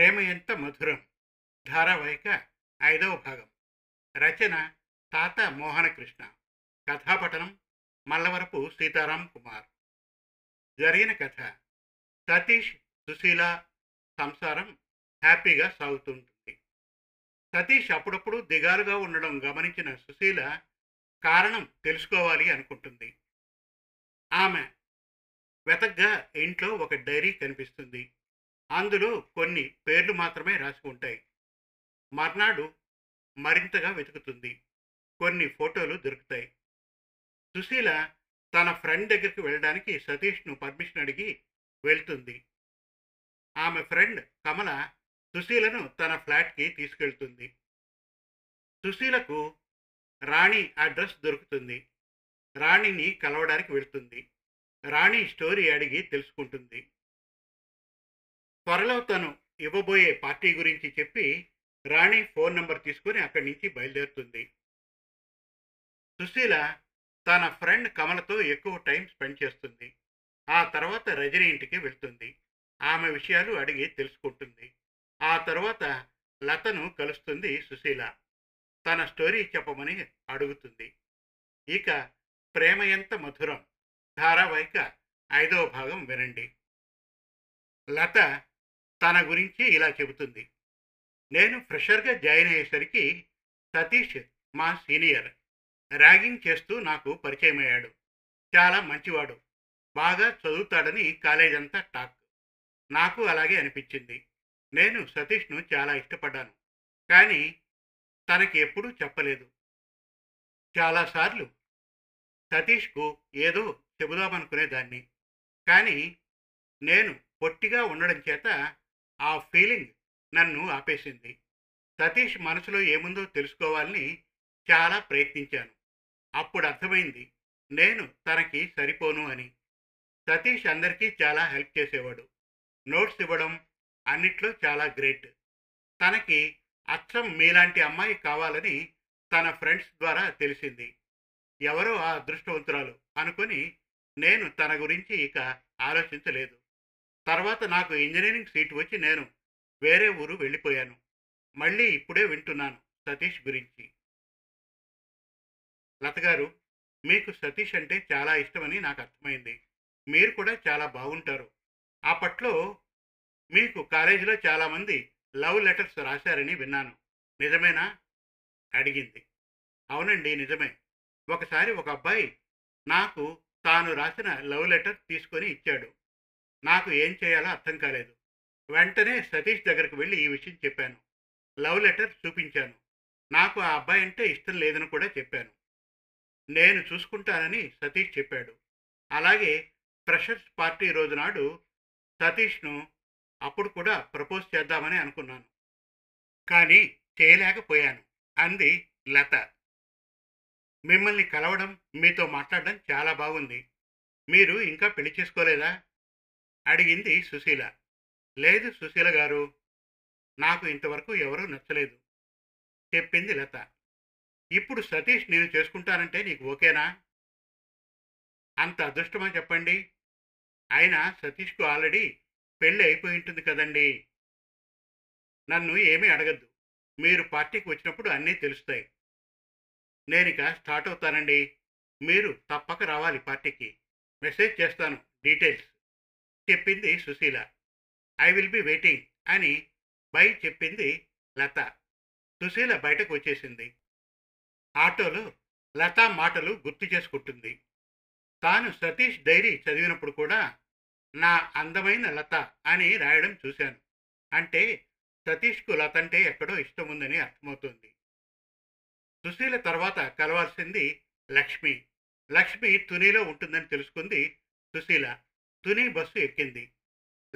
ప్రేమ ఎంత మధురం. ధారావాహిక ఐదవ భాగం. రచన తాత మోహనకృష్ణ. కథాపఠనం మల్లవరపు సీతారాం కుమార్. జరిగిన కథ. సతీష్ సుశీల సంసారం హ్యాపీగా సాగుతుంటుంది. సతీష్ అప్పుడప్పుడు దిగాలుగా ఉండడం గమనించిన సుశీల కారణం తెలుసుకోవాలి అనుకుంటుంది. ఆమె వెతగ్గా ఇంట్లో ఒక డైరీ కనిపిస్తుంది. అందులో కొన్ని పేర్లు మాత్రమే రాసి ఉంటాయి. మర్నాడు మరింతగా వెతుకుతుంది. కొన్ని ఫోటోలు దొరుకుతాయి. సుశీల తన ఫ్రెండ్ దగ్గరికి వెళ్ళడానికి సతీష్ను పర్మిషన్ అడిగి వెళ్తుంది. ఆమె ఫ్రెండ్ కమల సుశీలను తన ఫ్లాట్కి తీసుకెళ్తుంది. సుశీలకు రాణి అడ్రస్ దొరుకుతుంది. రాణిని కలవడానికి వెళ్తుంది. రాణి స్టోరీ అడిగి తెలుసుకుంటుంది. త్వరలో తను ఇవ్వబోయే పార్టీ గురించి చెప్పి రాణి ఫోన్ నంబర్ తీసుకుని అక్కడి నుంచి బయలుదేరుతుంది. సుశీల తన ఫ్రెండ్ కమలతో ఎక్కువ టైం స్పెండ్ చేస్తుంది. ఆ తర్వాత రజని ఇంటికి వెళ్తుంది. ఆమె విషయాలు అడిగి తెలుసుకుంటుంది. ఆ తర్వాత లతను కలుస్తుంది సుశీల. తన స్టోరీ చెప్పమని అడుగుతుంది. ఇక ప్రేమ ఎంత మధురం. ధారావాహిక ఐదవ భాగం వినండి. లత తన గురించి ఇలా చెబుతుంది. నేను ఫ్రెషర్గా జాయిన్ అయ్యేసరికి సతీష్ మా సీనియర్. ర్యాగింగ్ చేస్తూ నాకు పరిచయం అయ్యాడు. చాలా మంచివాడు. బాగా చదువుతాడని కాలేజ్ అంతా టాక్. నాకు అలాగే అనిపించింది. నేను సతీష్ను చాలా ఇష్టపడ్డాను. కానీ తనకి ఎప్పుడూ చెప్పలేదు. చాలాసార్లు సతీష్కు ఏదో చెబుదామనుకునేదాన్ని. కానీ నేను పొట్టిగా ఉండడం చేత ఆ ఫీలింగ్ నన్ను ఆపేసింది. సతీష్ మనసులో ఏముందో తెలుసుకోవాలని చాలా ప్రయత్నించాను. అప్పుడు అర్థమైంది నేను తనకి సరిపోను అని. సతీష్ అందరికీ చాలా హెల్ప్ చేసేవాడు. నోట్స్ ఇవ్వడం అన్నిట్లో చాలా గ్రేట్. తనకి అచ్చం మీలాంటి అమ్మాయి కావాలని తన ఫ్రెండ్స్ ద్వారా తెలిసింది. ఎవరో ఆ అదృష్టవంతురాలు అనుకుని నేను తన గురించి ఇక ఆలోచించలేదు. తర్వాత నాకు ఇంజనీరింగ్ సీట్ వచ్చి నేను వేరే ఊరు వెళ్ళిపోయాను. మళ్ళీ ఇప్పుడే వింటున్నాను సతీష్ గురించి. లతగారు మీకు సతీష్ అంటే చాలా ఇష్టమని నాకు అర్థమైంది. మీరు కూడా చాలా బాగుంటారు. అప్పట్లో మీకు కాలేజీలో చాలామంది లవ్ లెటర్స్ రాశారని విన్నాను. నిజమేనా? అడిగింది. అవునండి నిజమే. ఒకసారి ఒక అబ్బాయి నాకు తాను రాసిన లవ్ లెటర్ తీసుకొని ఇచ్చాడు. నాకు ఏం చేయాలో అర్థం కాలేదు. వెంటనే సతీష్ దగ్గరకు వెళ్ళి ఈ విషయం చెప్పాను. లవ్ లెటర్ చూపించాను. నాకు ఆ అబ్బాయి అంటే ఇష్టం లేదని కూడా చెప్పాను. నేను చూసుకుంటానని సతీష్ చెప్పాడు. అలాగే ఫ్రెషర్స్ పార్టీ రోజు నాడు సతీష్ను అప్పుడు కూడా ప్రపోజ్ చేద్దామని అనుకున్నాను. కానీ చేయలేకపోయాను అంది లత. మిమ్మల్ని కలవడం మీతో మాట్లాడడం చాలా బాగుంది. మీరు ఇంకా పెళ్ళి చేసుకోలేదా? అడిగింది సుశీల. లేదు సుశీల గారు నాకు ఇంతవరకు ఎవరూ నచ్చలేదు. చెప్పింది లత. ఇప్పుడు సతీష్ నేను చేసుకుంటానంటే నీకు ఓకేనా? అంత అదృష్టమా చెప్పండి? అయినా సతీష్కు ఆల్రెడీ పెళ్ళి అయిపోయి ఉంటుంది కదండి. నన్ను ఏమీ అడగద్దు. మీరు పార్టీకి వచ్చినప్పుడు అన్నీ తెలుస్తాయి. నేను ఇక స్టార్ట్ అవుతానండి. మీరు తప్పక రావాలి పార్టీకి. మెసేజ్ చేస్తాను డీటెయిల్స్. చెప్పింది Sushila. I will be waiting అని బై చెప్పింది లత. సుశీల బయటకు వచ్చేసింది ఆటోలో లత మాటలు గుర్తు చేసుకుంటుంది. తాను సతీష్ డైరీ చదివినప్పుడు కూడా నా అందమైన లత అని రాయడం చూశాను. అంటే సతీష్కు లత అంటే ఎక్కడో ఇష్టం ఉందని అర్థమవుతుంది. సుశీల తర్వాత కలవాల్సింది లక్ష్మి. లక్ష్మి తునిలో ఉంటుందని తెలుసుకుంది సుశీల. తుని బస్సు ఎక్కింది.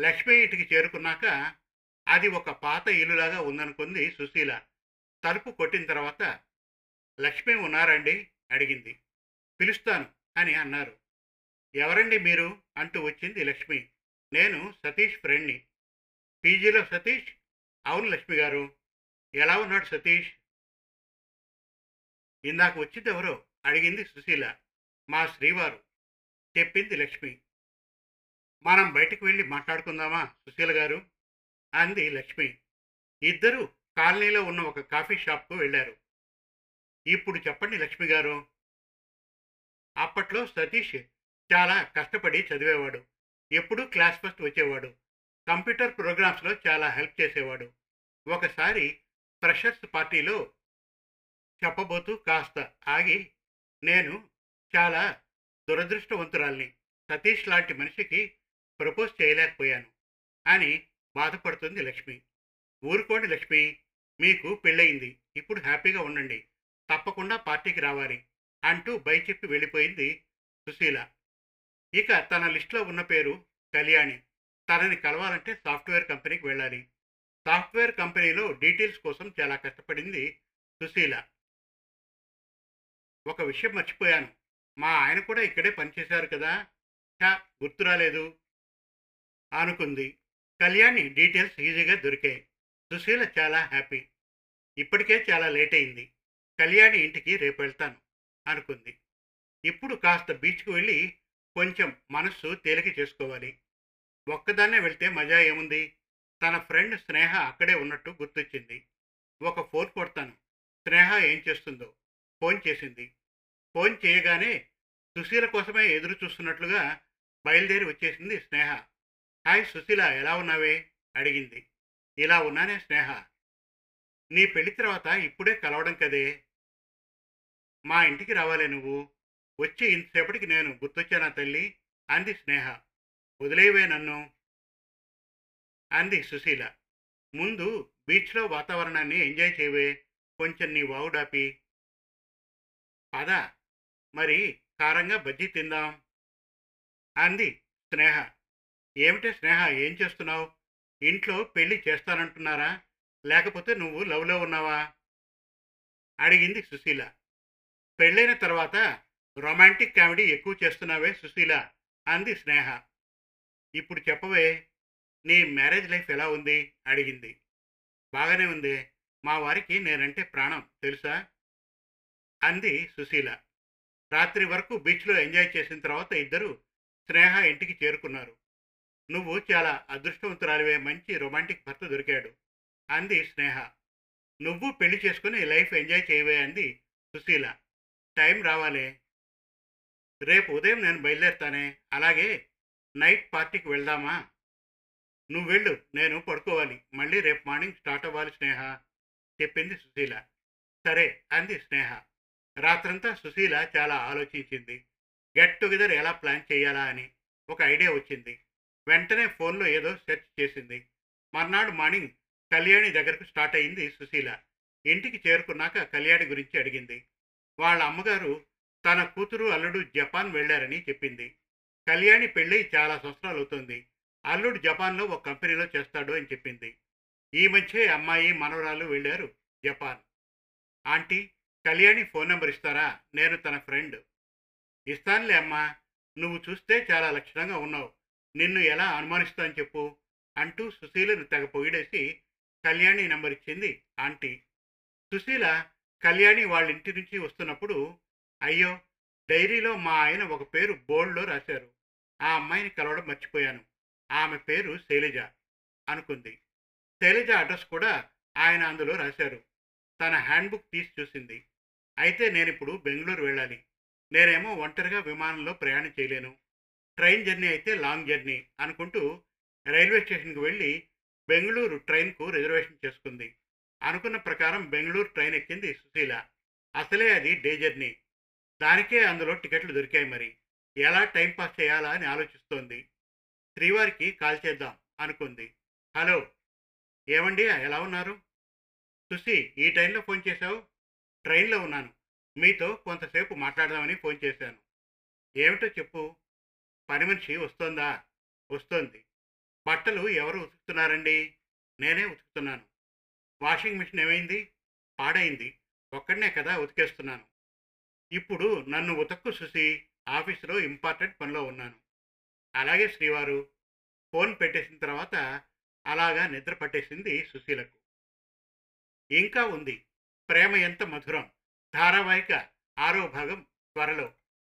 లక్ష్మి ఇంటికి చేరుకున్నాక అది ఒక పాత ఇల్లులాగా ఉందనుకుంది సుశీల. తలుపు కొట్టిన తర్వాత లక్ష్మి ఉన్నారండి? అడిగింది. పిలుస్తాను అని అన్నారు. ఎవరండి మీరు? అంటూ వచ్చింది లక్ష్మి. నేను సతీష్ ఫ్రెండ్ని. పీజీలో సతీష్? అవును లక్ష్మి గారు. ఎలా ఉన్నాడు సతీష్? ఇందాక వచ్చింది ఎవరో అడిగింది సుశీల. మా శ్రీవారు చెప్పింది లక్ష్మి. మనం బయటికి వెళ్ళి మాట్లాడుకుందామా సుశీల గారు? అంది లక్ష్మి. ఇద్దరు కాలనీలో ఉన్న ఒక కాఫీ షాప్కు వెళ్ళారు. ఇప్పుడు చెప్పండి లక్ష్మి గారు. అప్పట్లో సతీష్ చాలా కష్టపడి చదివేవాడు. ఎప్పుడూ క్లాస్ ఫస్ట్ వచ్చేవాడు. కంప్యూటర్ ప్రోగ్రామ్స్లో చాలా హెల్ప్ చేసేవాడు. ఒకసారి ఫ్రెషర్స్ పార్టీలో చెప్పబోతూ కాస్త ఆగి నేను చాలా దురదృష్టవంతురాల్ని. సతీష్ లాంటి మనిషికి ప్రపోజ్ చేయలేకపోయాను అని బాధపడుతుంది లక్ష్మి. ఊరుకోండి లక్ష్మి మీకు పెళ్ళయింది. ఇప్పుడు హ్యాపీగా ఉండండి. తప్పకుండా పార్టీకి రావాలి అంటూ బై చెప్పి వెళ్ళిపోయింది సుశీల. ఇక తన లిస్టులో ఉన్న పేరు కళ్యాణి. తనని కలవాలంటే సాఫ్ట్వేర్ కంపెనీకి వెళ్ళాలి. సాఫ్ట్వేర్ కంపెనీలో డీటెయిల్స్ కోసం చాలా కష్టపడింది సుశీల. ఒక విషయం మర్చిపోయాను. మా ఆయన కూడా ఇక్కడే పనిచేశారు కదా? చా గుర్తు రాలేదు. అనుకుంది. కళ్యాణి డీటెయిల్స్ ఈజీగా దొరికాయి. సుశీల చాలా హ్యాపీ. ఇప్పటికే చాలా లేట్ అయింది. కళ్యాణి ఇంటికి రేపు వెళ్తాను అనుకుంది. ఇప్పుడు కాస్త బీచ్కు వెళ్ళి కొంచెం మనస్సు తేలిక చేసుకోవాలి. ఒక్కదాన్నే వెళ్తే మజా ఏముంది? తన ఫ్రెండ్ స్నేహ అక్కడే ఉన్నట్టు గుర్తొచ్చింది. ఒక ఫోన్ కొడతాను. స్నేహ ఏం చేస్తుందో? ఫోన్ చేసింది. ఫోన్ చేయగానే సుశీల కోసమే ఎదురు చూస్తున్నట్లుగా బయలుదేరి వచ్చేసింది స్నేహ. హాయ్ సుశీల ఎలా ఉన్నావే? అడిగింది. ఇలా ఉన్నానే స్నేహ. నీ పెళ్ళి తర్వాత ఇప్పుడే కలవడం కదే? మా ఇంటికి రావాలే నువ్వు. వచ్చి ఇంతసేపటికి నేను గుర్తొచ్చానా తల్లి? అంది స్నేహ. వదిలేవే నన్ను. అంది సుశీల. ముందు బీచ్లో వాతావరణాన్ని ఎంజాయ్ చేయవే. కొంచెం నీ వావుడాపి పద. మరి కారంగా బజ్జీ తిందాం. అంది స్నేహ. ఏమిటే స్నేహ? ఏం చేస్తున్నావు? ఇంట్లో పెళ్ళి చేస్తానంటున్నారా? లేకపోతే నువ్వు లవ్లో ఉన్నావా? అడిగింది సుశీల. పెళ్ళైన తర్వాత రొమాంటిక్ కామెడీ ఎక్కువ చేస్తున్నావే సుశీల అంది స్నేహ. ఇప్పుడు చెప్పవే నీ మ్యారేజ్ లైఫ్ ఎలా ఉంది? అడిగింది. బాగానే ఉంది. మా వారికి నేనంటే ప్రాణం తెలుసా? అంది సుశీల. రాత్రి వరకు బీచ్లో ఎంజాయ్ చేసిన తర్వాత ఇద్దరు స్నేహ ఇంటికి చేరుకున్నారు. నువ్వు చాలా అదృష్టవంతురాలివే మంచి రొమాంటిక్ భర్త దొరికాడు. అంది స్నేహ. నువ్వు పెళ్ళి చేసుకుని లైఫ్ ఎంజాయ్ చేయవే అంది సుశీల. టైం రావాలే. రేపు ఉదయం నేను బయలుదేరుతానే. అలాగే నైట్ పార్టీకి వెళ్దామా? నువ్వు వెళ్ళు నేను పడుకోవాలి. మళ్ళీ రేపు మార్నింగ్ స్టార్ట్ అవ్వాలి స్నేహ చెప్పింది సుశీల. సరే అంది స్నేహ. రాత్రంతా సుశీల చాలా ఆలోచించింది. గెట్ టుగెదర్ ఎలా ప్లాన్ చేయాలా అని ఒక ఐడియా వచ్చింది. వెంటనే ఫోన్లో ఏదో సెర్చ్ చేసింది. మర్నాడు మార్నింగ్ కళ్యాణి దగ్గరకు స్టార్ట్ అయింది సుశీల. ఇంటికి చేరుకున్నాక కళ్యాణి గురించి అడిగింది. వాళ్ళ అమ్మగారు తన కూతురు అల్లుడు జపాన్ వెళ్ళారని చెప్పింది. కళ్యాణి పెళ్ళి చాలా సంవత్సరాలు అవుతుంది. అల్లుడు జపాన్లో ఒక కంపెనీలో చేస్తాడు అని చెప్పింది. ఈ మధ్య అమ్మాయి మనవరాలు వెళ్ళారు Japan. Aunty Kalyani phone number ఇస్తారా? నేను తన ఫ్రెండ్. ఇస్తానులే అమ్మా. నువ్వు చూస్తే చాలా లక్షణంగా ఉన్నావు. నిన్ను ఎలా అనుమానిస్తాను చెప్పు అంటూ సుశీలను తెగ పొగిడేసి కళ్యాణి నెంబర్ ఇచ్చింది ఆంటీ. సుశీల కళ్యాణి వాళ్ళ ఇంటి నుంచి వస్తున్నప్పుడు అయ్యో డైరీలో మా ఆయన ఒక పేరు బోర్డులో రాశారు. ఆ అమ్మాయిని కలవడం మర్చిపోయాను. ఆమె పేరు శైలజ అనుకుంది. శైలజ అడ్రస్ కూడా ఆయన అందులో రాశారు. తన హ్యాండ్బుక్ తీసి చూసింది. అయితే నేను ఇప్పుడు బెంగళూరు వెళ్ళాలి. నేనేమో ఒంటరిగా విమానంలో ప్రయాణం చేయలేను. ట్రైన్ జర్నీ అయితే లాంగ్ జర్నీ అనుకుంటూ రైల్వే స్టేషన్కి వెళ్ళి బెంగళూరు ట్రైన్కు రిజర్వేషన్ చేసుకుంది. అనుకున్న ప్రకారం బెంగళూరు ట్రైన్ ఎక్కింది సుశీల. అసలే అది డే జర్నీ. దానికే అందులో టికెట్లు దొరికాయి మరి. ఎలా టైం పాస్ చేయాలా అని ఆలోచిస్తోంది. శ్రీవారికి కాల్ చేద్దాం అనుకుంది. హలో. ఏమండి? ఎలా ఉన్నారు? సుశీ ఈ టైంలో ఫోన్ చేశావు? ట్రైన్లో ఉన్నాను. మీతో కొంతసేపు మాట్లాడదామని ఫోన్ చేశాను. ఏమిటో చెప్పు. పని మనిషి వస్తోందా? వస్తోంది. బట్టలు ఎవరు ఉతుకుతున్నారండి? నేనే ఉతుకుతున్నాను. వాషింగ్ మిషన్ ఏమైంది? పాడైంది. ఒక్కడనే కదా ఉతికేస్తున్నాను. ఇప్పుడు నన్ను ఉతక్కు చూసి ఆఫీసులో ఇంపార్టెంట్ పనిలో ఉన్నాను. అలాగే శ్రీవారు ఫోన్ పెట్టేసిన తర్వాత అలాగా నిద్ర పట్టేసింది సుశీలకు. ఇంకా ఉంది. ప్రేమ ఎంత మధురం. ధారావాహిక ఆరో భాగం త్వరలో.